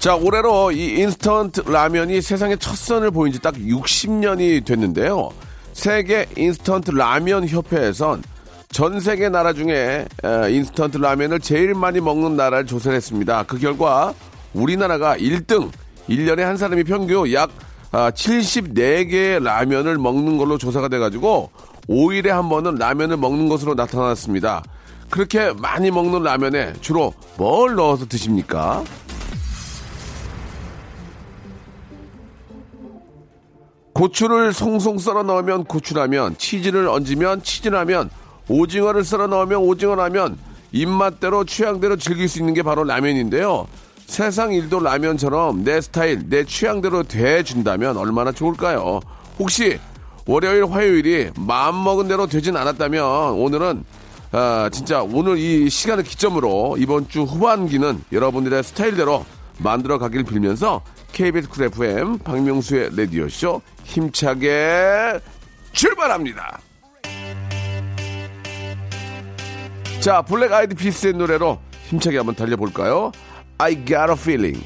자 올해로 이 인스턴트 라면이 세상에 첫 선을 보인 지 딱 60년이 됐는데요 세계 인스턴트 라면 협회에선 전 세계 나라 중에 에, 인스턴트 라면을 제일 많이 먹는 나라를 조사를 했습니다. 그 결과 우리나라가 1등, 1년에 한 사람이 평균 약 아, 74개의 라면을 먹는 걸로 조사가 돼가지고 5일에 한 번은 라면을 먹는 것으로 나타났습니다. 그렇게 많이 먹는 라면에 주로 뭘 넣어서 드십니까? 고추를 송송 썰어 넣으면 고추라면, 치즈를 얹으면 치즈라면, 오징어를 썰어 넣으면 오징어라면, 입맛대로 취향대로 즐길 수 있는 게 바로 라면인데요. 세상 일도 라면처럼 내 스타일, 내 취향대로 돼준다면 얼마나 좋을까요? 혹시 월요일, 화요일이 마음먹은 대로 되진 않았다면 오늘은 아, 진짜 오늘 이 시간을 기점으로 이번 주 후반기는 여러분들의 스타일대로 만들어 가길 빌면서 KBS 쿨 FM 박명수의 라디오쇼 힘차게 출발합니다. 자, Black Eyed Peas의 노래로 힘차게 한번 달려볼까요? I got a feeling.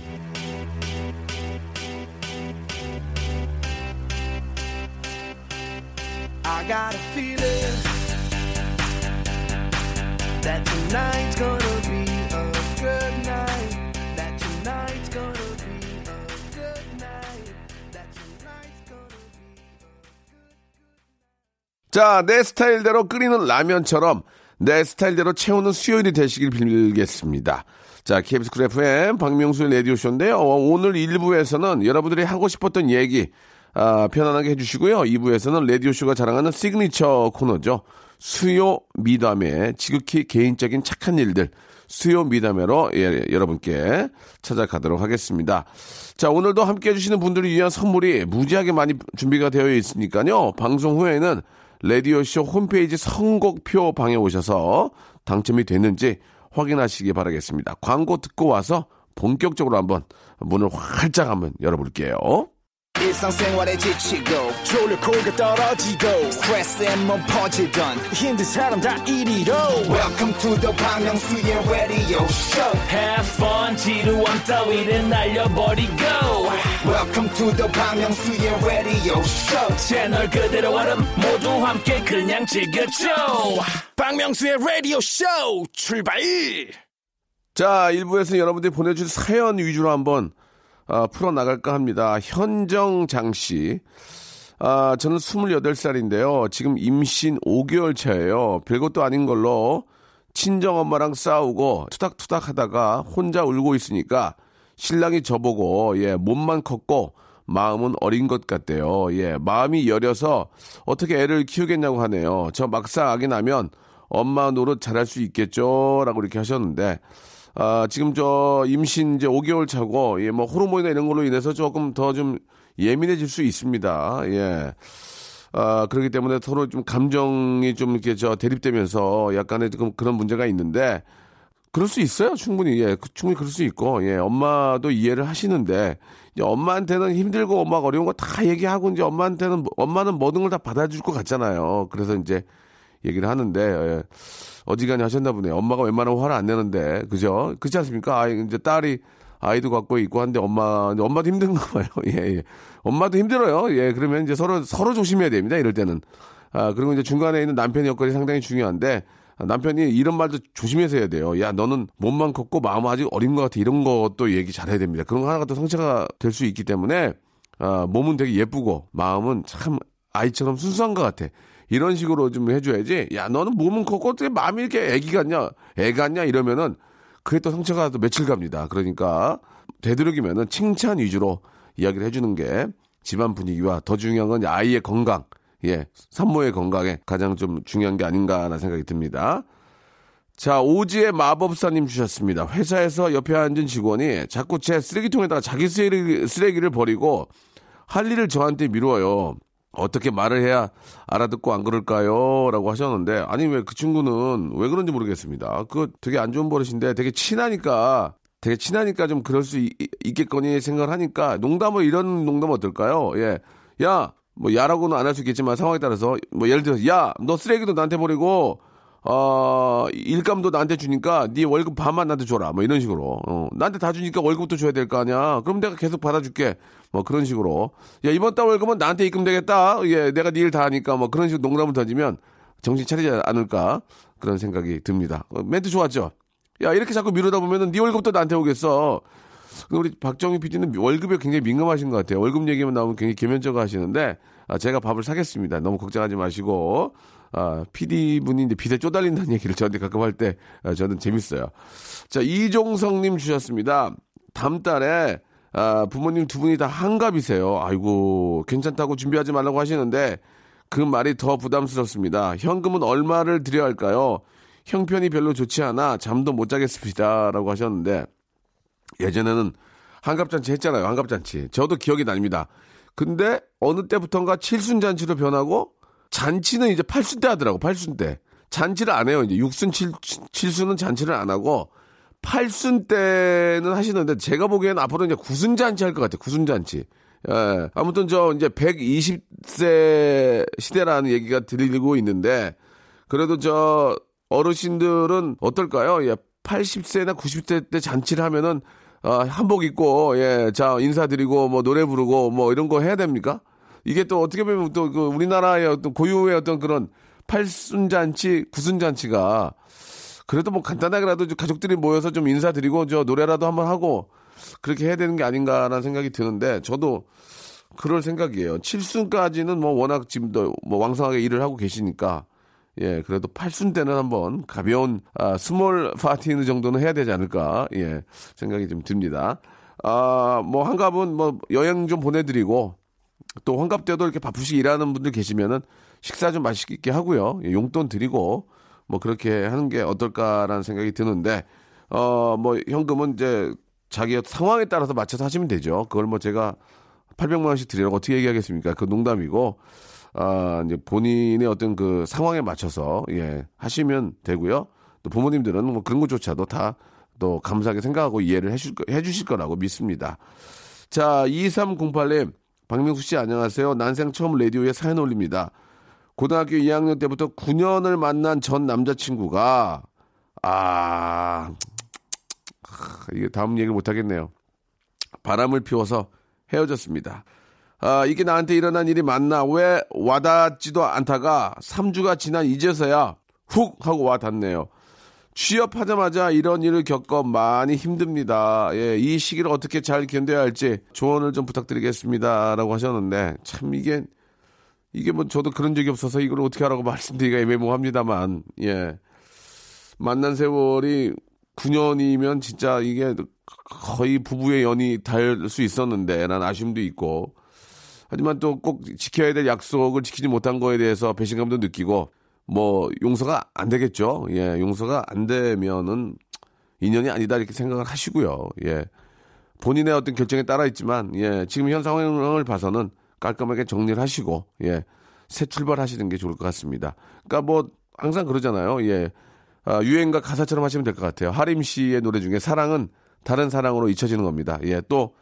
자, 내 스타일대로 끓이는 라면처럼 내 스타일대로 채우는 수요일이 되시길 빌겠습니다. 자, KBS 쿨 FM 박명수의 라디오쇼인데요. 어, 오늘 1부에서는 여러분들이 하고 싶었던 얘기 아, 편안하게 해주시고요. 2부에서는 라디오쇼가 자랑하는 시그니처 코너죠. 수요 미담회, 지극히 개인적인 착한 일들, 수요 미담회로 예, 여러분께 찾아가도록 하겠습니다. 자, 오늘도 함께 해주시는 분들을 위한 선물이 무지하게 많이 준비가 되어 있으니까요. 방송 후에는 라디오쇼 홈페이지 선곡표 방에 오셔서 당첨이 됐는지 확인하시기 바라겠습니다. 광고 듣고 와서 본격적으로 한번 문을 활짝 한번 열어볼게요. 일상생활에 지치고, 졸려 코가 떨어지고, 스트레스에 몸 퍼지던, 힘든 사람 다 이리로. welcome to the Bang Myung-soo's radio show Have fun 지루함 따위를 날려버리고 welcome to the Bang Myung-soo's radio show 채널 그대로 얼음 모두 함께 그냥 즐겨줘 박명수의 라디오 쇼 출발. 자, 1부에서 여러분들이 보내주신 사연 위주로 한번 아, 풀어나갈까 합니다. 현정장 씨. 아, 저는 28살인데요. 지금 임신 5개월 차예요. 별것도 아닌 걸로 친정엄마랑 싸우고 투닥투닥 하다가 혼자 울고 있으니까 신랑이 저보고, 예, 몸만 컸고 마음은 어린 것 같대요. 예, 마음이 여려서 어떻게 애를 키우겠냐고 하네요. 저 막상 아기 나면 엄마 노릇 잘할 수 있겠죠? 라고 이렇게 하셨는데, 아, 지금 저 임신 이제 5개월 차고, 예, 뭐 호르몬이나 이런 걸로 인해서 조금 더 좀 예민해질 수 있습니다. 예. 아, 그렇기 때문에 서로 좀 감정이 좀 이렇게 저 대립되면서 약간의 지금 그런 문제가 있는데, 그럴 수 있어요. 충분히. 예. 그- 충분히 그럴 수 있고, 예. 엄마도 이해를 하시는데, 이제 엄마한테는 힘들고 엄마가 어려운 거 다 얘기하고, 이제 엄마한테는, 뭐- 엄마는 모든 걸 다 받아줄 것 같잖아요. 그래서 이제 얘기를 하는데, 예. 어지간히 하셨나 보네요. 엄마가 웬만하면 화를 안 내는데, 그죠? 그렇지 않습니까? 아, 이제 딸이 아이도 갖고 있고 한데 엄마, 엄마도 힘든가 봐요. 예, 예. 엄마도 힘들어요. 예, 그러면 이제 서로, 서로 조심해야 됩니다. 이럴 때는. 아, 그리고 이제 중간에 있는 남편의 역할이 상당히 중요한데, 아, 남편이 이런 말도 조심해서 해야 돼요. 야, 너는 몸만 컸고 마음은 아직 어린 것 같아. 이런 것도 얘기 잘해야 됩니다. 그런 거 하나가 또 성체가 될 수 있기 때문에, 아, 몸은 되게 예쁘고, 마음은 참 아이처럼 순수한 것 같아. 이런 식으로 좀 해줘야지. 야, 너는 몸은 컸고 어떻게 마음이 이렇게 애기 같냐, 애 같냐 이러면은 그게 또 상처가 또 며칠 갑니다. 그러니까 되도록이면은 칭찬 위주로 이야기를 해주는 게 집안 분위기와 더 중요한 건 아이의 건강, 예, 산모의 건강에 가장 좀 중요한 게 아닌가라는 생각이 듭니다. 자, 오지의 마법사님 주셨습니다. 회사에서 옆에 앉은 직원이 자꾸 제 쓰레기통에다가 자기 쓰레기, 쓰레기를 버리고 할 일을 저한테 미루어요. 어떻게 말을 해야 알아듣고 안 그럴까요? 라고 하셨는데, 아니, 왜 그 친구는 왜 그런지 모르겠습니다. 그 되게 안 좋은 버릇인데 되게 친하니까, 되게 친하니까 좀 그럴 수 있, 겠거니 생각을 하니까, 농담을 이런 농담 어떨까요? 예. 야, 뭐, 야라고는 안 할 수 있겠지만 상황에 따라서, 뭐, 예를 들어서, 야, 너 쓰레기도 나한테 버리고, 어, 일감도 나한테 주니까 네 월급 반만 나한테 줘라. 뭐 이런 식으로. 어, 나한테 다 주니까 월급도 줘야 될 거 아니야. 그럼 내가 계속 받아줄게. 뭐 그런 식으로. 야, 이번 달 월급은 나한테 입금되겠다. 예, 내가 네 일 다 하니까 뭐 그런 식으로 농담을 던지면 정신 차리지 않을까. 그런 생각이 듭니다. 어, 멘트 좋았죠? 야, 이렇게 자꾸 미루다 보면은 네 월급도 나한테 오겠어. 우리 박정희 PD는 월급에 굉장히 민감하신 것 같아요. 월급 얘기만 나오면 굉장히 개면적 하시는데, 아, 제가 밥을 사겠습니다. 너무 걱정하지 마시고, 아, PD 분이 이제 빚에 쪼달린다는 얘기를 저한테 가끔 할 때, 아, 저는 재밌어요. 자, 이종성님 주셨습니다. 다음 달에, 아, 부모님 두 분이 다 한갑이세요. 아이고, 괜찮다고 준비하지 말라고 하시는데, 그 말이 더 부담스럽습니다. 현금은 얼마를 드려야 할까요? 형편이 별로 좋지 않아 잠도 못 자겠습니다. 라고 하셨는데, 예전에는 한갑잔치 했잖아요. 한갑잔치. 저도 기억이 납니다. 근데 어느 때부턴가 칠순잔치로 변하고 잔치는 이제 팔순 때 하더라고. 팔순 때. 잔치를 안 해요. 이제 육순 칠, 칠순은 잔치를 안 하고 팔순 때는 하시는데 제가 보기에는 앞으로 이제 구순 잔치 할 것 같아요. 구순 잔치. 예. 아무튼 저 이제 120세 시대라는 얘기가 들리고 있는데 그래도 저 어르신들은 어떨까요? 예. 80세나 90세 때 잔치를 하면은 어, 한복 입고 예, 자 인사드리고 뭐 노래 부르고 뭐 이런 거 해야 됩니까? 이게 또 어떻게 보면 또 그 우리나라의 어떤 고유의 어떤 그런 팔순잔치, 구순잔치가 그래도 뭐 간단하게라도 가족들이 모여서 좀 인사드리고 저 노래라도 한번 하고 그렇게 해야 되는 게 아닌가라는 생각이 드는데 저도 그럴 생각이에요. 칠순까지는 뭐 워낙 지금도 뭐 왕성하게 일을 하고 계시니까 예, 그래도 팔순 때는 한번 가벼운 아, small 파티 정도는 해야 되지 않을까 예 생각이 좀 듭니다. 아, 뭐 환갑은 뭐 여행 좀 보내드리고 또 환갑 때도 이렇게 바쁘시게 일하는 분들 계시면은 식사 좀 맛있게 하고요. 예, 용돈 드리고 뭐 그렇게 하는 게 어떨까라는 생각이 드는데 어 뭐 현금은 이제 자기 상황에 따라서 맞춰서 하시면 되죠. 그걸 뭐 제가 800만 원씩 드리라고 어떻게 얘기하겠습니까? 그 농담이고 아 이제 본인의 어떤 그 상황에 맞춰서 예 하시면 되고요. 또 부모님들은 뭐 그런 것조차도 다 또 감사하게 생각하고 이해를 해줄, 해주실 거라고 믿습니다. 자, 2308님, 박명수 씨 안녕하세요. 난생 처음 라디오에 사연 올립니다. 고등학교 2학년 때부터 9년을 만난 전 남자친구가 아 이게 다음 얘기를 못 하겠네요. 바람을 피워서 헤어졌습니다. 아, 이게 나한테 일어난 일이 맞나? 왜 와닿지도 않다가 3주가 지난 이제서야 훅 하고 와닿네요. 취업하자마자 이런 일을 겪어 많이 힘듭니다. 예, 이 시기를 어떻게 잘 견뎌야 할지 조언을 좀 부탁드리겠습니다. 라고 하셨는데, 참 이게, 이게 뭐 저도 그런 적이 없어서 이걸 어떻게 하라고 말씀드리기가 애매모호합니다만, 예. 만난 세월이 9년이면 진짜 이게 거의 부부의 연이 달수 있었는데, 난 아쉬움도 있고, 하지만 또 꼭 지켜야 될 약속을 지키지 못한 거에 대해서 배신감도 느끼고, 뭐 용서가 안 되겠죠. 예, 용서가 안 되면은 인연이 아니다 이렇게 생각을 하시고요. 예. 본인의 어떤 결정에 따라 있지만 예, 지금 현 상황을 봐서는 깔끔하게 정리를 하시고 예. 새 출발하시는 게 좋을 것 같습니다. 그러니까 뭐 항상 그러잖아요. 예. 아, 유행가 가사처럼 하시면 될 것 같아요. 하림 씨의 노래 중에 사랑은 다른 사랑으로 잊혀지는 겁니다. 예, 또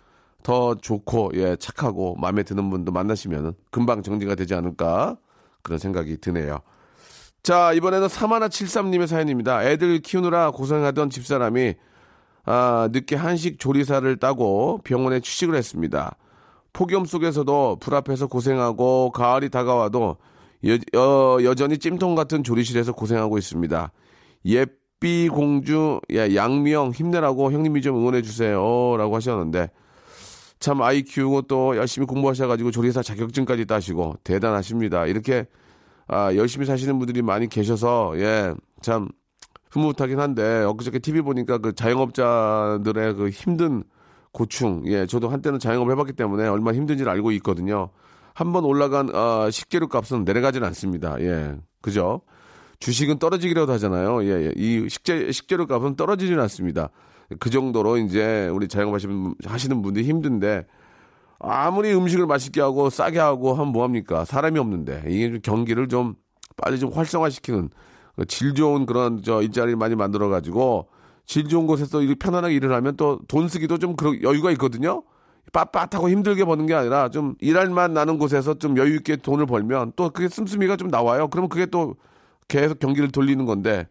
더 좋고 예, 착하고 마음에 드는 분도 만나시면은 금방 정리가 되지 않을까 그런 생각이 드네요. 자, 이번에는 3173님의 사연입니다. 애들 키우느라 고생하던 집사람이 아, 늦게 한식 조리사를 따고 병원에 취직을 했습니다. 폭염 속에서도 불 앞에서 고생하고 가을이 다가와도 여, 여, 여전히 찜통 같은 조리실에서 고생하고 있습니다. 예삐 공주 예, 양미영 힘내라고 형님이 좀 응원해 주세요. 라고 하셨는데 참 아이 키우고 또 열심히 공부하셔가지고 조리사 자격증까지 따시고 대단하십니다. 이렇게 아, 열심히 사시는 분들이 많이 계셔서, 예, 참, 흐뭇하긴 한데, 엊그저께 TV 보니까 그 자영업자들의 그 힘든 고충, 예, 저도 한때는 자영업을 해봤기 때문에 얼마나 힘든지를 알고 있거든요. 한번 올라간, 어, 식재료 값은 내려가진 않습니다. 예, 그죠? 주식은 떨어지기라도 하잖아요. 예, 예. 이 식재, 식재료 값은 떨어지진 않습니다. 그 정도로 이제 우리 자영업 하시는, 하시는 분들이 힘든데 아무리 음식을 맛있게 하고 싸게 하고 하면 뭐합니까? 사람이 없는데 이게 좀 경기를 좀 빨리 좀 활성화시키는 그질 좋은 그런 저 일자리를 많이 만들어 가지고 질 좋은 곳에서 이렇게 편안하게 일을 하면 또 돈 쓰기도 좀 그런 여유가 있거든요. 빳빳하고 힘들게 버는 게 아니라 좀 일할만 나는 곳에서 좀 여유 있게 돈을 벌면 또 그게 씀씀이가 좀 나와요. 그러면 그게 또 계속 경기를 돌리는 건데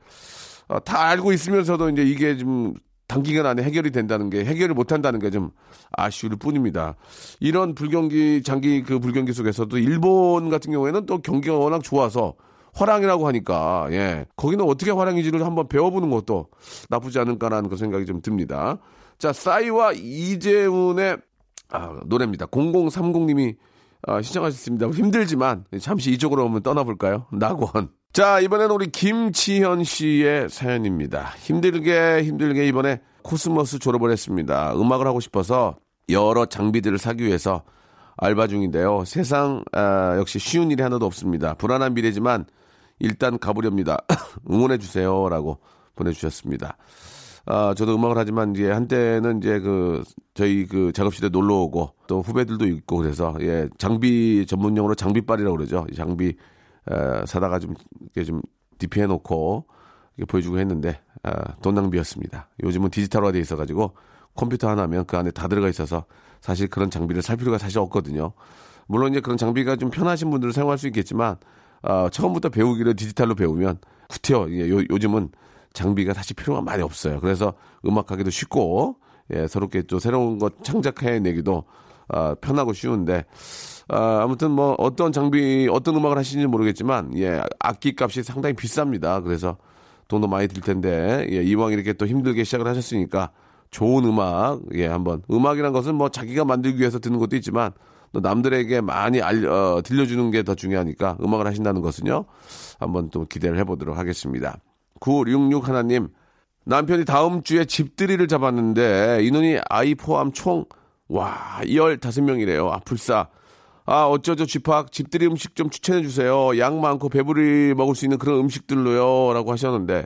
어, 다 알고 있으면서도 이제 이게 좀 단기간 안에 해결이 된다는 게 해결을 못 한다는 게 좀 아쉬울 뿐입니다. 이런 불경기 장기 그 불경기 속에서도 일본 같은 경우에는 또 경기가 워낙 좋아서 화랑이라고 하니까 예 거기는 어떻게 화랑인지를 한번 배워보는 것도 나쁘지 않을까라는 그 생각이 좀 듭니다. 자 싸이와 이재훈의 아, 노래입니다. 0030님이 아, 신청하셨습니다. 힘들지만 잠시 이쪽으로 오면 떠나볼까요? 낙원. 자 이번에는 우리 김치현 씨의 사연입니다. 힘들게 힘들게 이번에 코스모스 졸업을 했습니다. 음악을 하고 싶어서 여러 장비들을 사기 위해서 알바 중인데요. 세상 아, 역시 쉬운 일이 하나도 없습니다. 불안한 미래지만 일단 가보렵니다. 응원해 주세요라고 보내주셨습니다. 아, 저도 음악을 하지만 이제 한때는 이제 그 저희 그 작업실에 놀러 오고 또 후배들도 있고 그래서 예 장비 전문용어로 장비빨이라고 그러죠. 이 장비 에, 사다가 좀 이렇게 좀 해놓고 이렇게 보여주고 했는데 아, 돈 낭비였습니다. 요즘은 디지털화돼 있어가지고 컴퓨터 하나면 그 안에 다 들어가 있어서 사실 그런 장비를 살 필요가 사실 없거든요. 물론 이제 그런 장비가 좀 편하신 분들은 사용할 수 있겠지만 어, 처음부터 배우기를 디지털로 배우면 구태여 예, 요, 요즘은 장비가 사실 필요가 많이 없어요. 그래서 음악하기도 쉽고 예, 새롭게 또 새로운 것 창작해내기도 아, 편하고 쉬운데 아, 아무튼 뭐 어떤 장비 어떤 음악을 하시는지 모르겠지만 예, 악기 값이 상당히 비쌉니다. 그래서 돈도 많이 들 텐데 예, 이왕 이렇게 또 힘들게 시작을 하셨으니까 좋은 음악 예 한번 음악이란 것은 뭐 자기가 만들기 위해서 듣는 것도 있지만 또 남들에게 많이 알, 어, 들려주는 게 더 중요하니까 음악을 하신다는 것은요 한번 또 기대를 해보도록 하겠습니다. 966 하나님 남편이 다음 주에 집들이를 잡았는데 인원이 아이 포함 총 와, 15명이래요. 아, 불싸. 아, 어쩌죠, 집합. 집들이 음식 좀 추천해 주세요. 양 많고 배부리 먹을 수 있는 그런 음식들로요. 라고 하셨는데.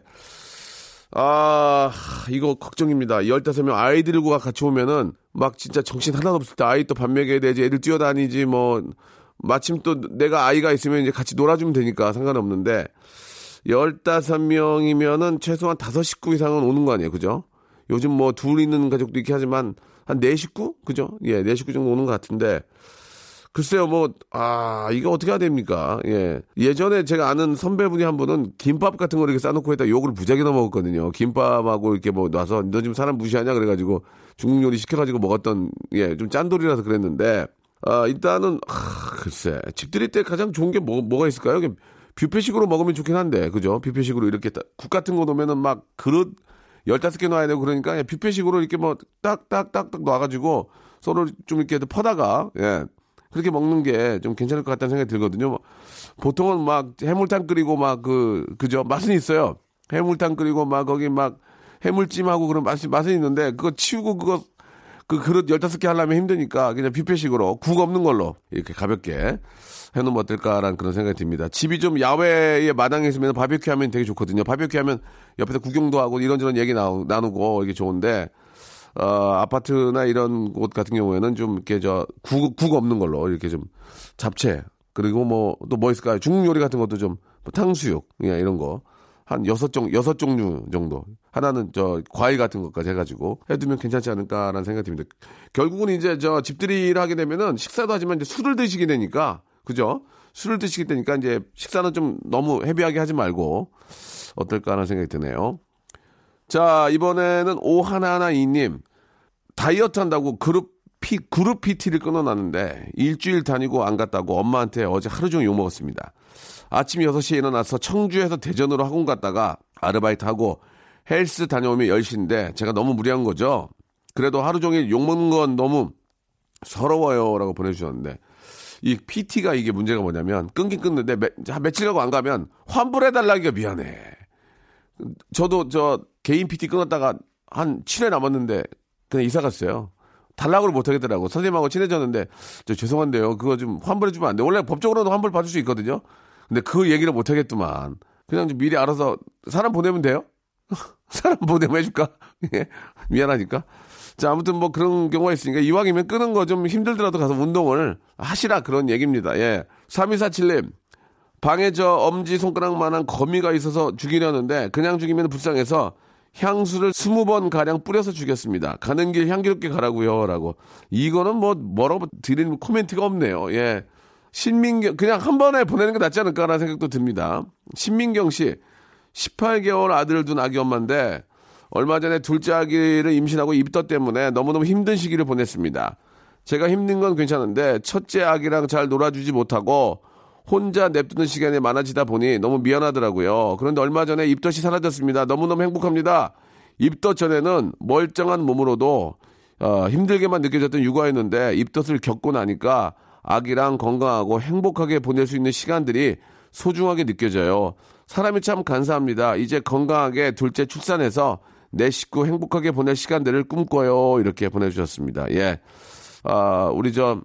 아, 이거 걱정입니다. 15명 아이들과 같이 오면은 막 진짜 정신 하나도 없을 때 아이 또 밥 먹여야 되지. 애들 뛰어다니지 뭐. 마침 또 내가 아이가 있으면 이제 같이 놀아주면 되니까 상관없는데. 15명이면은 최소한 5식구 이상은 오는 거 아니에요. 그죠? 요즘 뭐 둘 있는 가족도 있긴 하지만 한 4식구? 그죠? 예, 4식구 정도 오는 것 같은데. 글쎄요, 뭐, 아, 이거 어떻게 해야 됩니까? 예. 예전에 제가 아는 선배분이 한 분은 김밥 같은 거 이렇게 싸놓고 했다 욕을 부작위나 먹었거든요. 김밥하고 이렇게 뭐 놔서 너 지금 사람 무시하냐? 그래가지고 중국 요리 시켜가지고 먹었던, 예, 좀 짠돌이라서 그랬는데, 아, 일단은, 아, 글쎄. 집들이 때 가장 좋은 게 뭐, 뭐가 있을까요? 뷔페식으로 먹으면 좋긴 한데, 그죠? 뷔페식으로 이렇게 딱 국 같은 거 놓으면은 막 그릇 15개 놔야 되고 그러니까 그냥 뷔페식으로 이렇게 뭐 딱딱딱딱 놔가지고 서로 좀 이렇게 퍼다가, 예. 그렇게 먹는 게 좀 괜찮을 것 같다는 생각이 들거든요. 뭐 보통은 막 해물탕 끓이고 막 그, 그죠? 맛은 있어요. 해물탕 끓이고 막 거기 막 해물찜하고 그런 맛이, 맛은 있는데 그거 치우고 그거 그 그릇 15개 하려면 힘드니까 그냥 뷔페식으로 국 없는 걸로 이렇게 가볍게 해놓으면 어떨까라는 그런 생각이 듭니다. 집이 좀 야외에 마당에 있으면 바비큐 하면 되게 좋거든요. 바비큐 하면 옆에서 구경도 하고 이런저런 얘기 나누, 나누고 이게 좋은데 어, 아파트나 이런 곳 같은 경우에는 좀 이렇게 저 국, 국 없는 걸로 이렇게 좀 잡채 그리고 뭐또뭐 있을까요? 중국 요리 같은 것도 좀 뭐 탕수육 예, 이런 거 한 여섯 종 여섯 종류 정도 하나는 저 과일 같은 것까지 해가지고 해두면 괜찮지 않을까라는 생각이 듭니다. 결국은 이제 저 집들이를 하게 되면은 식사도 하지만 이제 술을 드시게 되니까 그죠? 술을 드시게 되니까 이제 식사는 좀 너무 헤비하게 하지 말고 어떨까 하는 생각이 드네요. 자, 이번에는 오하나하나이님. 다이어트 한다고 그룹 피, 그룹 PT를 끊어놨는데 일주일 다니고 안 갔다고 엄마한테 어제 하루 종일 욕먹었습니다. 아침 6시에 일어나서 청주에서 대전으로 학원 갔다가 아르바이트 하고 헬스 다녀오면 10시인데 제가 너무 무리한 거죠. 그래도 하루 종일 욕먹는 건 너무 서러워요. 라고 보내주셨는데 이 PT가 이게 문제가 뭐냐면 끊긴 끊는데 매, 한 며칠 가고 안 가면 환불해달라기가 미안해. 저도 저 개인 PT 끊었다가 한 7회 남았는데 그냥 이사 갔어요. 달라고를 못 하겠더라고. 선생님하고 친해졌는데 저 죄송한데요. 그거 좀 환불해 주면 안 돼. 원래 법적으로는 환불 받을 수 있거든요. 근데 그 얘기를 못 하겠더만. 그냥 좀 미리 알아서 사람 보내면 돼요? 사람 보내면 해줄까? 예. 미안하니까. 자, 아무튼 뭐 그런 경우가 있으니까 이왕이면 끄는 거 좀 힘들더라도 가서 운동을 하시라 그런 얘기입니다. 예. 3247님. 방에 저 엄지 손가락만한 거미가 있어서 죽이려는데 그냥 죽이면 불쌍해서 향수를 스무 번 가량 뿌려서 죽였습니다. 가는 길 향기롭게 가라고요 라고. 이거는 뭐 뭐라고 드리는 코멘트가 없네요. 예. 신민경 그냥 한 번에 보내는 게 낫지 않을까라는 생각도 듭니다. 신민경 씨 18개월 아들을 둔 아기 엄마인데 얼마 전에 둘째 아기를 임신하고 입덧 때문에 너무너무 힘든 시기를 보냈습니다. 제가 힘든 건 괜찮은데 첫째 아기랑 잘 놀아주지 못하고 혼자 냅두는 시간이 많아지다 보니 너무 미안하더라고요. 그런데 얼마 전에 입덧이 사라졌습니다. 너무너무 행복합니다. 입덧 전에는 멀쩡한 몸으로도 어, 힘들게만 느껴졌던 육아였는데 입덧을 겪고 나니까 아기랑 건강하고 행복하게 보낼 수 있는 시간들이 소중하게 느껴져요. 사람이 참 간사합니다. 이제 건강하게 둘째 출산해서 내 식구 행복하게 보낼 시간들을 꿈꿔요. 이렇게 보내주셨습니다. 예. 아, 우리 저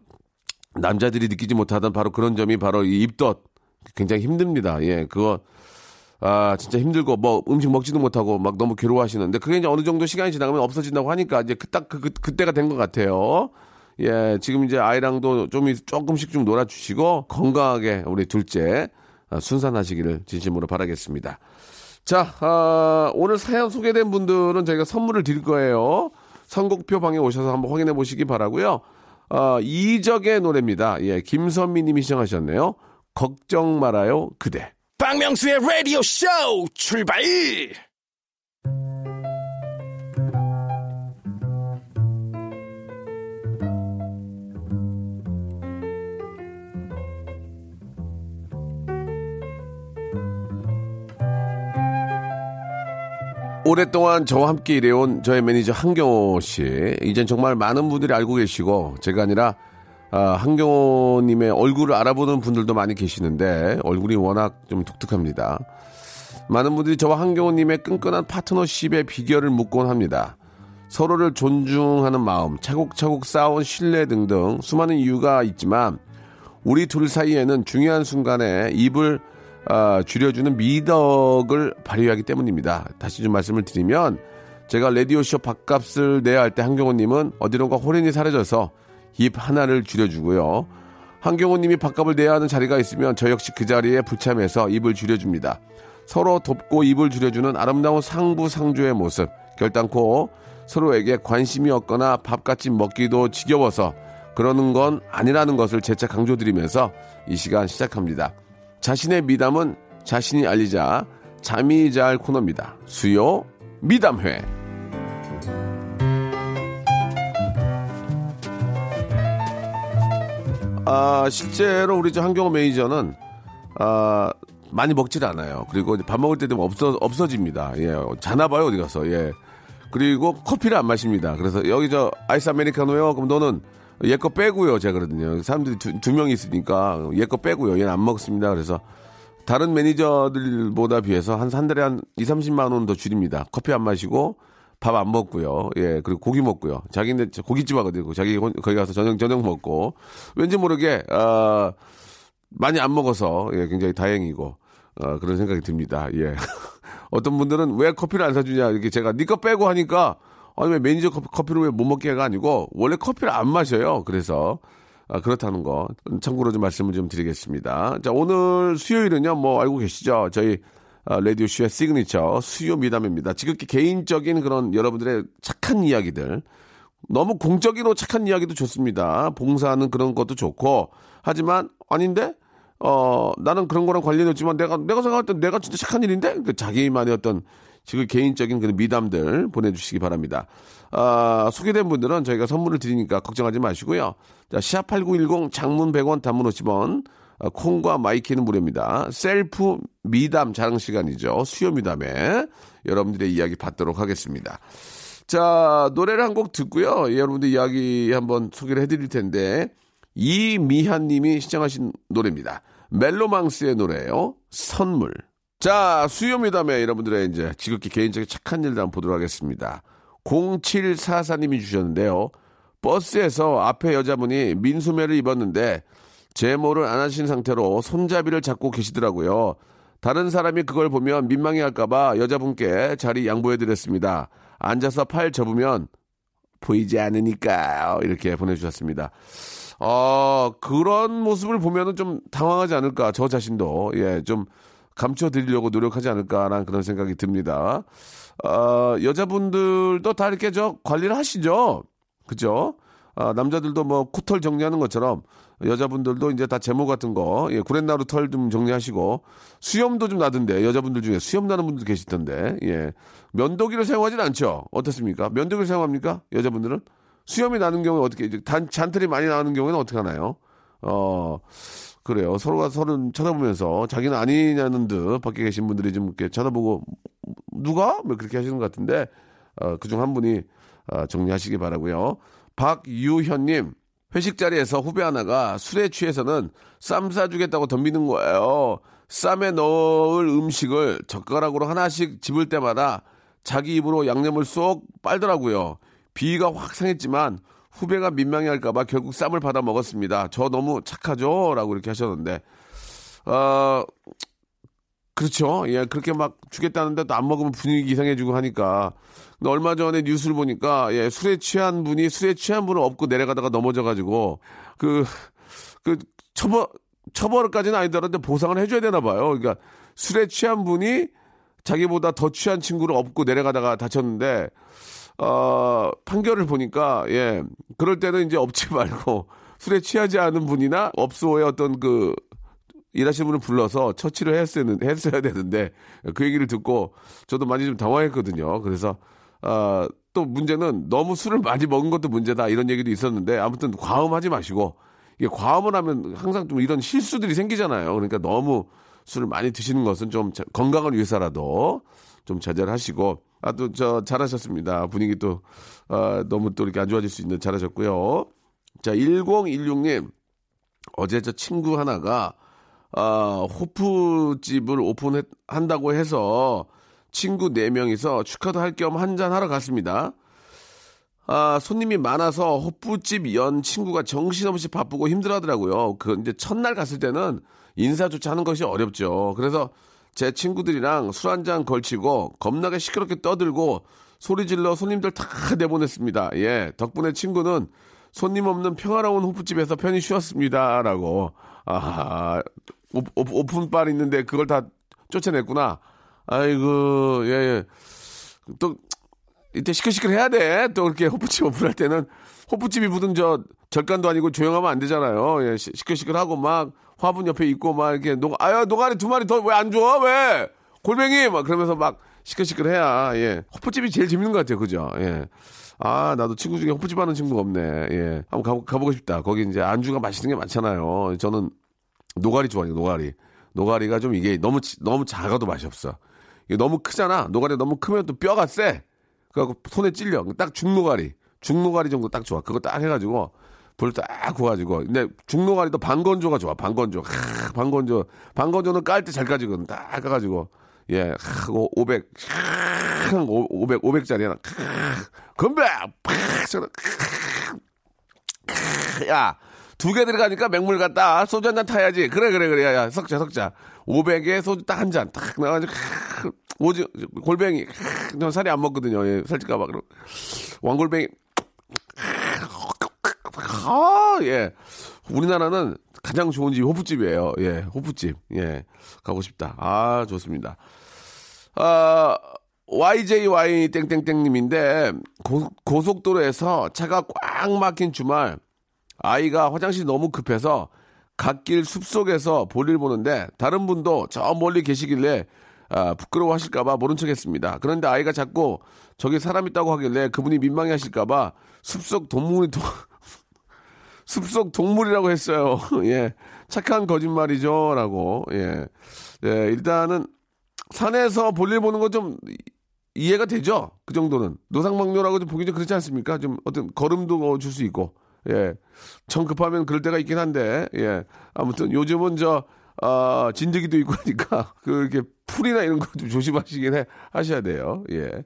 남자들이 느끼지 못하던 바로 그런 점이 바로 이 입덧 굉장히 힘듭니다. 예, 그거 아 진짜 힘들고 뭐 음식 먹지도 못하고 막 너무 괴로워하시는데 그게 이제 어느 정도 시간이 지나가면 없어진다고 하니까 이제 그딱 그 그, 그때가 된 것 같아요. 예, 지금 이제 아이랑도 좀 조금씩 좀 놀아주시고 건강하게 우리 둘째 아, 순산하시기를 진심으로 바라겠습니다. 자, 아, 오늘 사연 소개된 분들은 저희가 선물을 드릴 거예요. 선곡표 방에 오셔서 한번 확인해 보시기 바라고요. 어, 이적의 노래입니다. 예, 김선미 님이 시청하셨네요. 걱정 말아요, 그대. 박명수의 라디오 쇼 출발! 오랫동안 저와 함께 일해온 저의 매니저 한경호 씨. 이젠 정말 많은 분들이 알고 계시고, 제가 아니라, 아, 한경호님의 얼굴을 알아보는 분들도 많이 계시는데, 얼굴이 워낙 좀 독특합니다. 많은 분들이 저와 한경호님의 끈끈한 파트너십의 비결을 묻곤 합니다. 서로를 존중하는 마음, 차곡차곡 쌓아온 신뢰 등등 수많은 이유가 있지만, 우리 둘 사이에는 중요한 순간에 입을 아, 줄여주는 미덕을 발휘하기 때문입니다. 다시 좀 말씀을 드리면 제가 라디오쇼 밥값을 내야 할 때 한경호님은 어디론가 호련히 사라져서 입 하나를 줄여주고요. 한경호님이 밥값을 내야 하는 자리가 있으면 저 역시 그 자리에 불참해서 입을 줄여줍니다. 서로 돕고 입을 줄여주는 아름다운 상부상조의 모습 결단코 서로에게 관심이 없거나 밥같이 먹기도 지겨워서 그러는 건 아니라는 것을 재차 강조드리면서 이 시간 시작합니다. 자신의 미담은 자신이 알리자 잠이 잘 코너입니다. 수요 미담회. 아, 실제로 우리 저 한경호 매니저는 아, 많이 먹질 않아요. 그리고 밥 먹을 때 되면 없어 없어집니다. 예, 자나 봐요 어디 가서. 예. 그리고 커피를 안 마십니다. 그래서 여기 저 아이스 아메리카노요. 그럼 너는 얘 거 빼고요. 제가 그러거든요. 사람들이 두, 두 명이 있으니까 얘 거 빼고요. 얘는 안 먹습니다. 그래서 다른 매니저들보다 비해서 한 한 달에 한 2, 30만 원 더 줄입니다. 커피 안 마시고 밥 안 먹고요. 예, 그리고 고기 먹고요. 자기네 고깃집 하거든요. 자기 혼- 거기 가서 저녁 저녁 먹고 왠지 모르게 아 많이 안 먹어서 예, 굉장히 다행이고 어, 그런 생각이 듭니다. 예. 어떤 분들은 왜 커피를 안 사주냐 이렇게 제가 니거 빼고 하니까 아니 왜 매니저 커피, 커피를 왜 못 먹게 해가 아니고 원래 커피를 안 마셔요. 그래서 아, 그렇다는 거 참고로 좀 말씀을 좀 드리겠습니다. 자 오늘 수요일은요 뭐 알고 계시죠? 저희 아, 라디오 쇼의 시그니처 수요 미담입니다. 지극히 개인적인 그런 여러분들의 착한 이야기들 너무 공적으로 착한 이야기도 좋습니다. 봉사하는 그런 것도 좋고 하지만 아닌데 어 나는 그런 거랑 관련이 없지만 내가 내가 생각할 때 내가 진짜 착한 일인데 그 자기만의 어떤 지금 개인적인 그런 미담들 보내주시기 바랍니다. 아, 소개된 분들은 저희가 선물을 드리니까 걱정하지 마시고요. 자, 샵8910 장문 100원 단문 50원 아, 콩과 마이케이는 무료입니다. 셀프 미담 자랑 시간이죠. 수요 미담에 여러분들의 이야기 받도록 하겠습니다. 자, 노래를 한 곡 듣고요. 예, 여러분들 이야기 한번 소개를 해드릴 텐데, 이미한 님이 시청하신 노래입니다. 멜로망스의 노래예요 선물. 자, 수요미담에 여러분들의 이제 지극히 개인적인 착한 일들 한번 보도록 하겠습니다. 0744님이 주셨는데요. 버스에서 앞에 여자분이 민소매를 입었는데 제모를 안 하신 상태로 손잡이를 잡고 계시더라고요. 다른 사람이 그걸 보면 민망해 할까봐 여자분께 자리 양보해드렸습니다. 앉아서 팔 접으면 보이지 않으니까 이렇게 보내주셨습니다. 어, 그런 모습을 보면은 좀 당황하지 않을까, 저 자신도. 예, 좀 감춰드리려고 노력하지 않을까라는 그런 생각이 듭니다. 어, 여자분들도 다 이렇게 저 관리를 하시죠? 그죠? 아, 남자들도 뭐 코털 정리하는 것처럼 여자분들도 이제 다 제모 같은 거, 예, 구렛나루 털 좀 정리하시고 수염도 좀 나던데 여자분들 중에 수염 나는 분들 계시던데, 예, 면도기를 사용하진 않죠. 어떻습니까? 면도기를 사용합니까? 여자분들은 수염이 나는 경우에 어떻게 단 잔털이 많이 나는 경우에는 어떻게 하나요? 어. 그래요. 서로가 서로 쳐다보면서 자기는 아니냐는 듯 밖에 계신 분들이 좀 이렇게 쳐다보고 누가? 뭐 그렇게 하시는 것 같은데 어, 그중 한 분이 어, 정리하시기 바라고요. 박유현님 회식 자리에서 후배 하나가 술에 취해서는 쌈 싸주겠다고 덤비는 거예요. 쌈에 넣을 음식을 젓가락으로 하나씩 집을 때마다 자기 입으로 양념을 쏙 빨더라고요. 비위가 확 상했지만 후배가 민망해할까봐 결국 쌈을 받아 먹었습니다. 저 너무 착하죠?라고 이렇게 하셨는데, 어, 그렇죠. 예, 그렇게 막 주겠다는데 또 안 먹으면 분위기 이상해지고 하니까. 근데 얼마 전에 뉴스를 보니까, 예, 술에 취한 분이 술에 취한 분을 업고 내려가다가 넘어져가지고, 그, 그, 처벌, 처벌까지는 아니더라도 보상을 해줘야 되나 봐요. 그러니까 술에 취한 분이 자기보다 더 취한 친구를 업고 내려가다가 다쳤는데, 어, 판결을 보니까, 예, 그럴 때는 이제 업지 말고, 술에 취하지 않은 분이나 업소의 어떤 그, 일하시는 분을 불러서 처치를 했어야, 했어야 되는데, 그 얘기를 듣고, 저도 많이 좀 당황했거든요. 그래서, 어, 또 문제는 너무 술을 많이 먹은 것도 문제다, 이런 얘기도 있었는데, 아무튼 과음하지 마시고, 이게 과음을 하면 항상 좀 이런 실수들이 생기잖아요. 그러니까 너무 술을 많이 드시는 것은 좀 자- 건강을 위해서라도 좀 자제를 하시고, 아, 또, 저, 잘하셨습니다. 분위기 또, 어, 너무 또 이렇게 안 좋아질 수 있는 잘하셨고요. 자, 1016님. 어제 저 친구 하나가, 아, 호프집을 오픈한다고 해서 친구 4명이서 축하도 할 겸 한잔 하러 갔습니다. 아, 손님이 많아서 호프집 연 친구가 정신없이 바쁘고 힘들어 하더라고요. 그, 이제 첫날 갔을 때는 인사조차 하는 것이 어렵죠. 그래서 제 친구들이랑 술 한 잔 걸치고 겁나게 시끄럽게 떠들고 소리 질러 손님들 다 내보냈습니다. 예. 덕분에 친구는 손님 없는 평화로운 호프집에서 편히 쉬었습니다. 라고. 아, 오, 오, 픈바 있는데 그걸 다 쫓아냈구나. 아이고, 예, 예. 또, 이때 시끌시끌 해야 돼. 또 이렇게 호프집 오픈할 때는 호프집이 무슨 저 절간도 아니고 조용하면 안 되잖아요. 예, 시- 시끌시끌하고 막 화분 옆에 있고 막 이렇게 노 아야 노가리 두 마리 더 왜 안 줘? 왜? 골뱅이 막 그러면서 막 시끌시끌해야 예 호프집이 제일 재밌는 것 같아요. 그죠? 예. 아 나도 친구 중에 호프집 하는 친구가 없네. 예. 한번 가보, 가보고 싶다. 거기 이제 안주가 맛있는 게 많잖아요. 저는 노가리 좋아해요. 노가리. 노가리가 좀 이게 너무 치- 너무 작아도 맛이 없어. 이게 너무 크잖아. 노가리 너무 크면 또 뼈가 세. 그래갖고 손에 찔려. 딱 중노가리. 중노가리 정도 딱 좋아. 그거 딱 해가지고 불딱 구워가지고. 근데 중노가리도 반건조가 좋아. 반건조. 하, 반건조. 반건조는 깔 때 잘 까지거든. 딱 까가지고. 예, 하, 500, 하, 500, 500짜리 하나. 건배! 팍! 저는, 야, 두 개 들어가니까 맹물 같다. 소주 한 잔 타야지. 그래, 그래, 그래. 야, 야, 석자, 석자. 500에 소주 딱 한 잔. 딱 나가지고, 크, 오지, 골뱅이. 크, 저 살이 안 먹거든요. 예, 살찔까봐. 그럼. 왕골뱅이. 아, 예. 우리나라는 가장 좋은 집이 호프집이에요. 예, 호프집. 예. 가고 싶다. 아, 좋습니다. 아, YJY 땡땡땡님인데 고, 고속도로에서 차가 꽉 막힌 주말 아이가 화장실 너무 급해서 갓길 숲속에서 볼일 보는데 다른 분도 저 멀리 계시길래 아, 부끄러워하실까봐 모른 척했습니다. 그런데 아이가 자꾸 저기 사람 있다고 하길래 그분이 민망해하실까봐 숲속 동물이 도, 숲속 동물이라고 했어요. 예, 착한 거짓말이죠 라고. 예, 예 일단은 산에서 볼일 보는 건좀 이해가 되죠? 그 정도는. 노상방뇨라고 좀 보기 좀 그렇지 않습니까? 좀 어떤 걸음도 줄 수 있고. 예. 청 급하면 그럴 때가 있긴 한데, 예. 아무튼 요즘은 저, 아, 진드기도 있고 하니까, 그, 이렇게 풀이나 이런 거 좀 조심하시긴 해, 하셔야 돼요. 예.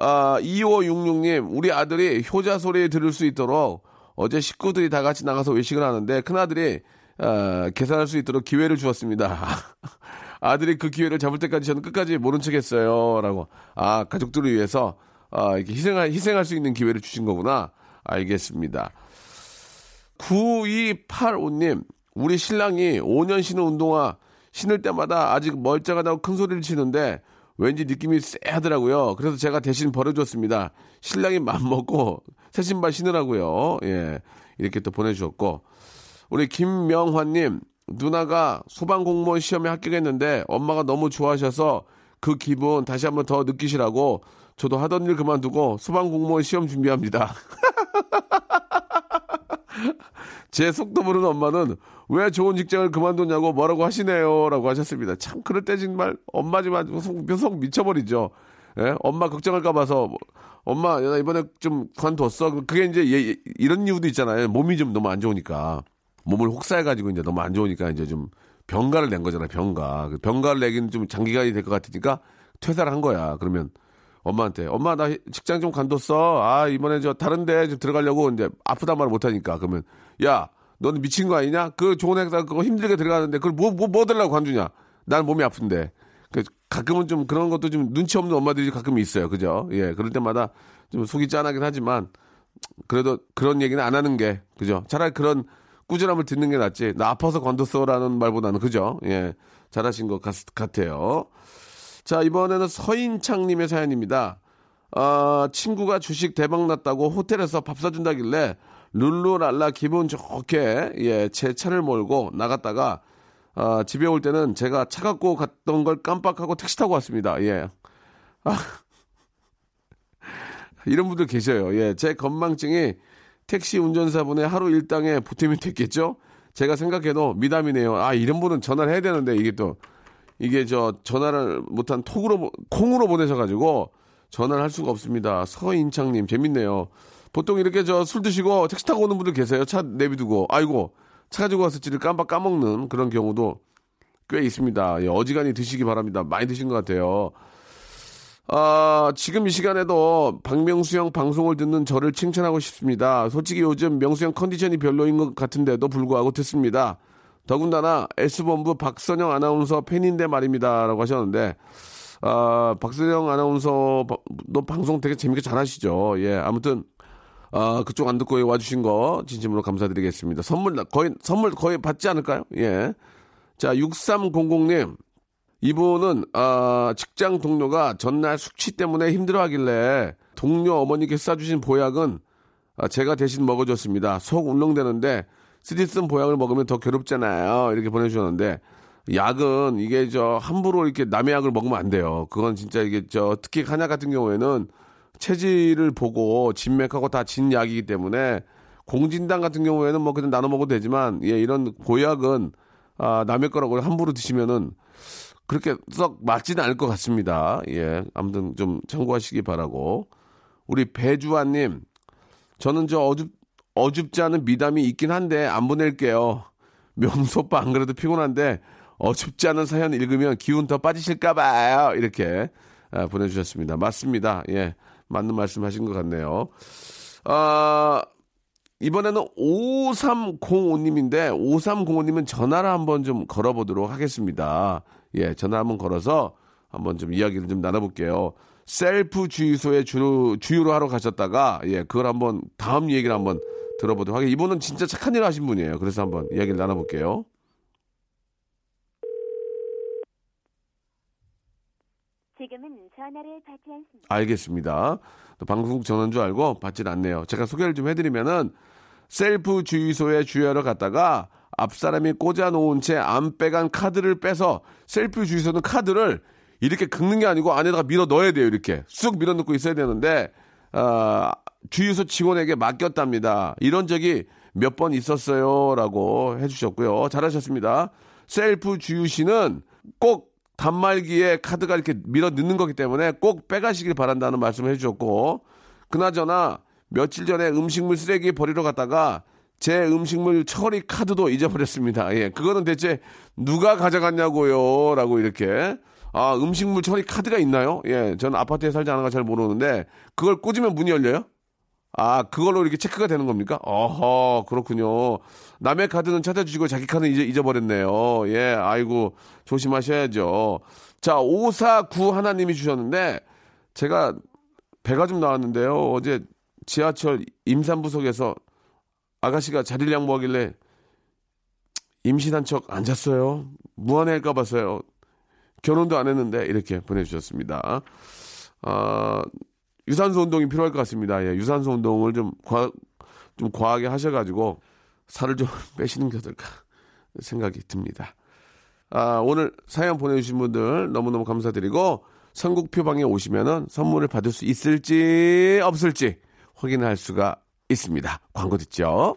아, 2566님, 우리 아들이 효자 소리 들을 수 있도록 어제 식구들이 다 같이 나가서 외식을 하는데 큰아들이 아, 계산할 수 있도록 기회를 주었습니다. 아들이 그 기회를 잡을 때까지 저는 끝까지 모른 척 했어요. 라고. 아, 가족들을 위해서, 아, 이렇게 희생할, 희생할 수 있는 기회를 주신 거구나. 알겠습니다. 9285님, 우리 신랑이 5년 신은 운동화 신을 때마다 아직 멀쩡하다고 큰 소리를 치는데 왠지 느낌이 쎄하더라고요. 그래서 제가 대신 버려줬습니다. 신랑이 맘먹고 새 신발 신으라고요. 예. 이렇게 또 보내주셨고. 우리 김명환님, 누나가 소방공무원 시험에 합격했는데 엄마가 너무 좋아하셔서 그 기분 다시 한번 더 느끼시라고 저도 하던 일 그만두고 소방공무원 시험 준비합니다. 제 속도 모르는 엄마는 왜 좋은 직장을 그만뒀냐고 뭐라고 하시네요. 라고 하셨습니다. 참, 그럴 때 정말 엄마지만 속, 속 미쳐버리죠. 예? 엄마 걱정할까 봐서 뭐, 엄마, 나 이번에 좀 관뒀어. 그게 이제 예, 이런 이유도 있잖아요. 몸이 좀 너무 안 좋으니까. 몸을 혹사해가지고 이제 너무 안 좋으니까 이제 좀 병가를 낸 거잖아요. 병가. 그 병가를 내기는 좀 장기간이 될 것 같으니까 퇴사를 한 거야. 그러면 엄마한테 엄마 나 직장 좀 관뒀어. 아 이번에 저 다른데 좀 들어가려고 이제 아프단 말을 못하니까 그러면 야 너는 미친 거 아니냐? 그 좋은 회사 그거 힘들게 들어가는데 그걸 뭐뭐뭐 들라고 관두냐? 난 몸이 아픈데. 그 가끔은 좀 그런 것도 좀 눈치 없는 엄마들이 가끔 있어요. 그죠? 예. 그럴 때마다 좀 속이 짠하긴 하지만 그래도 그런 얘기는 안 하는 게 그죠? 차라리 그런 꾸준함을 듣는 게 낫지. 나 아파서 관뒀어라는 말보다는 그죠? 예. 잘하신 것 같, 같아요. 자, 이번에는 서인창님의 사연입니다. 아, 친구가 주식 대박 났다고 호텔에서 밥 사준다길래 룰루랄라 기분 좋게 예, 제 차를 몰고 나갔다가 아, 집에 올 때는 제가 차 갖고 갔던 걸 깜빡하고 택시 타고 왔습니다. 예. 아, 이런 분들 계셔요. 예, 제 건망증이 택시 운전사분의 하루 일당에 보탬이 됐겠죠? 제가 생각해도 미담이네요. 아, 이런 분은 전화를 해야 되는데 이게 또 이게 저 전화를 못한 톡으로 콩으로 보내셔가지고 전화를 할 수가 없습니다. 서인창님 재밌네요. 보통 이렇게 저 술 드시고 택시 타고 오는 분들 계세요. 차 내비두고 아이고 차 가지고 왔을지를 깜빡 까먹는 그런 경우도 꽤 있습니다. 예, 어지간히 드시기 바랍니다. 많이 드신 것 같아요. 아, 지금 이 시간에도 박명수 형 방송을 듣는 저를 칭찬하고 싶습니다. 솔직히 요즘 명수 형 컨디션이 별로인 것 같은데도 불구하고 듣습니다. 더군다나 S본부 박선영 아나운서 팬인데 말입니다. 라고 하셨는데, 아, 박선영 아나운서도 방송 되게 재밌게 잘 하시죠. 예, 아무튼, 아, 그쪽 안 듣고 와주신 거 진심으로 감사드리겠습니다. 선물, 거의, 선물 거의 받지 않을까요? 예. 자, 6300님. 이분은, 아, 직장 동료가 전날 숙취 때문에 힘들어 하길래 동료 어머니께 싸주신 보약은 아, 제가 대신 먹어줬습니다. 속 울렁대는데 쓰디쓴 보약을 먹으면 더 괴롭잖아요. 이렇게 보내주셨는데 약은 이게 저 함부로 이렇게 남의 약을 먹으면 안 돼요. 그건 진짜 이게 저 특히 한약 같은 경우에는 체질을 보고 진맥하고 다 진 약이기 때문에 공진당 같은 경우에는 뭐 그냥 나눠 먹어도 되지만 예 이런 보약은 아 남의 거라고 함부로 드시면은 그렇게 썩 맞지는 않을 것 같습니다. 예 아무튼 좀 참고하시기 바라고 우리 배주환님 저는 저 어줍 어줍지 않은 미담이 있긴 한데 안 보낼게요. 명수 오빠 안 그래도 피곤한데 어줍지 않은 사연 읽으면 기운 더 빠지실까 봐요. 이렇게 아, 보내주셨습니다. 맞습니다. 예. 맞는 말씀 하신 것 같네요. 아, 이번에는 5305님인데, 5305님은 전화를 한번 좀 걸어보도록 하겠습니다. 예, 전화 한번 걸어서 한번 좀 이야기를 좀 나눠볼게요. 셀프 주유소에 주유를 하러 가셨다가, 예, 그걸 한번, 다음 얘기를 한번 들어보도록 하겠습니다. 이분은 진짜 착한 일을 하신 분이에요. 그래서 한번 이야기를 나눠볼게요. 지금은 전화를 받지 않습니다. 알겠습니다. 또 방송국 전화인 줄 알고 받질 않네요. 제가 소개를 좀 해드리면은 셀프 주유소에 주유하러 갔다가 앞 사람이 꽂아놓은 채 안 빼간 카드를 빼서 셀프 주유소는 카드를 이렇게 긁는 게 아니고 안에다가 밀어 넣어야 돼요. 이렇게 쑥 밀어 넣고 있어야 되는데 아, 주유소 직원에게 맡겼답니다. 이런 적이 몇 번 있었어요 라고 해주셨고요. 잘하셨습니다. 셀프 주유시는 꼭 단말기에 카드가 이렇게 밀어 넣는 거기 때문에 꼭 빼가시길 바란다는 말씀을 해주셨고, 그나저나 며칠 전에 음식물 쓰레기 버리러 갔다가 제 음식물 처리 카드도 잊어버렸습니다. 예, 그거는 대체 누가 가져갔냐고요? 라고 이렇게. 아, 음식물 처리 카드가 있나요? 예, 저는 아파트에 살지 가잘 모르는데, 그걸 꽂으면 문이 열려요? 아, 그걸로 이렇게 체크가 되는 겁니까? 어허, 그렇군요. 남의 카드는 찾아주시고 자기 카드는 잊어, 잊어버렸네요. 예, 아이고, 조심하셔야죠. 자, 549 하나님이 주셨는데, 제가 배가 좀 나왔는데요. 어제 지하철 임산부석에서 아가씨가 자리를 양보하길래 임신한 척 앉았어요. 무한해할까 봐서요. 결혼도 안 했는데 이렇게 보내주셨습니다. 아, 유산소 운동이 필요할 것 같습니다. 예, 유산소 운동을 좀, 과, 좀 과하게 하셔가지고 살을 좀 빼시는 게 어떨까 생각이 듭니다. 아, 오늘 사연 보내주신 분들 너무너무 감사드리고 선곡표방에 오시면은 선물을 받을 수 있을지 없을지 확인할 수가 있습니다. 광고 듣죠.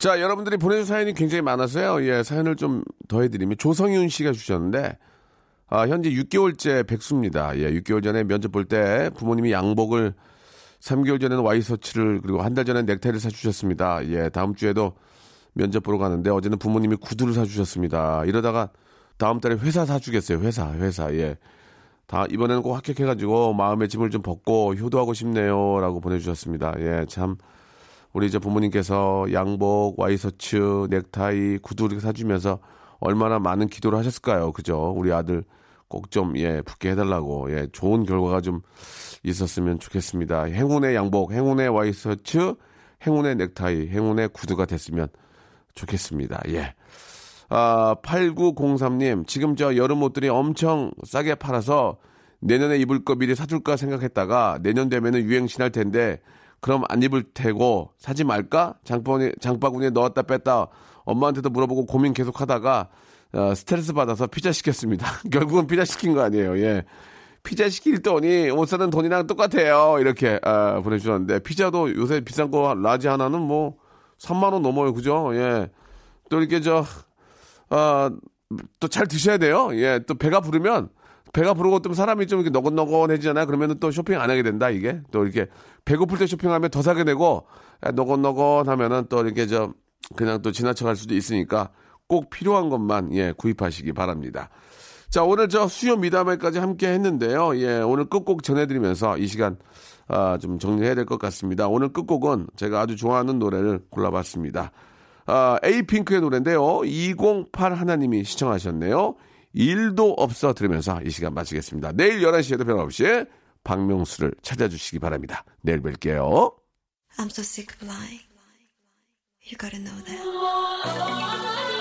자, 여러분들이 보내준 사연이 굉장히 많아서요. 예, 사연을 좀 더 해드리면 조성윤 씨가 주셨는데, 아, 현재 6개월째 백수입니다. 예, 6개월 전에 면접 볼 때 부모님이 양복을 3개월 전에는 와이셔츠를 그리고 한 달 전에 넥타이를 사주셨습니다. 예, 다음 주에도 면접 보러 가는데 어제는 부모님이 구두를 사주셨습니다. 이러다가 다음 달에 회사 사주겠어요. 회사, 회사. 예. 다 이번에는 꼭 합격해가지고 마음의 짐을 좀 벗고 효도하고 싶네요라고 보내주셨습니다. 예, 참 우리 이제 부모님께서 양복, 와이셔츠, 넥타이, 구두 이렇게 사주면서 얼마나 많은 기도를 하셨을까요? 그죠? 우리 아들 꼭 좀, 예, 붙게 해달라고, 예, 좋은 결과가 좀 있었으면 좋겠습니다. 행운의 양복, 행운의 와이셔츠, 행운의 넥타이, 행운의 구두가 됐으면 좋겠습니다. 예. 아, 8903님, 지금 저 여름 옷들이 엄청 싸게 팔아서 내년에 입을 거 미리 사둘까 생각했다가 내년 되면은 유행 지날 텐데 그럼 안 입을 테고 사지 말까? 장바구니, 장바구니에 넣었다 뺐다 엄마한테도 물어보고 고민 계속 하다가 어, 스트레스 받아서 피자 시켰습니다. 결국은 피자 시킨 거 아니에요. 예. 피자 시킬 돈이 옷 사는 돈이랑 똑같아요. 이렇게 아, 보내주셨는데 피자도 요새 비싼 거 라지 하나는 뭐 3만 원 넘어요. 그죠? 예. 또 이렇게 저 아, 또 잘 드셔야 돼요. 예. 또 배가 부르면 배가 부르고 또 사람이 좀 이렇게 노곤노곤해지잖아요. 그러면 또 쇼핑 안 하게 된다, 이게. 또 이렇게 배고플 때 쇼핑하면 더 사게 되고, 너곤너곤 하면은 또 이렇게 저, 그냥 또 지나쳐 갈 수도 있으니까 꼭 필요한 것만, 예, 구입하시기 바랍니다. 자, 오늘 저 수요 미담회까지 함께 했는데요. 예, 오늘 끝곡 전해드리면서 이 시간, 아, 좀 정리해야 될 것 같습니다. 오늘 끝곡은 제가 아주 좋아하는 노래를 골라봤습니다. 아, 에이핑크의 노래인데요. 208 하나님이 시청하셨네요. 일도 없어 들으면서 이 시간 마치겠습니다. 내일 11시에도 변함없이 박명수를 찾아주시기 바랍니다. 내일 뵐게요. I'm so sick of lying. You gotta know that.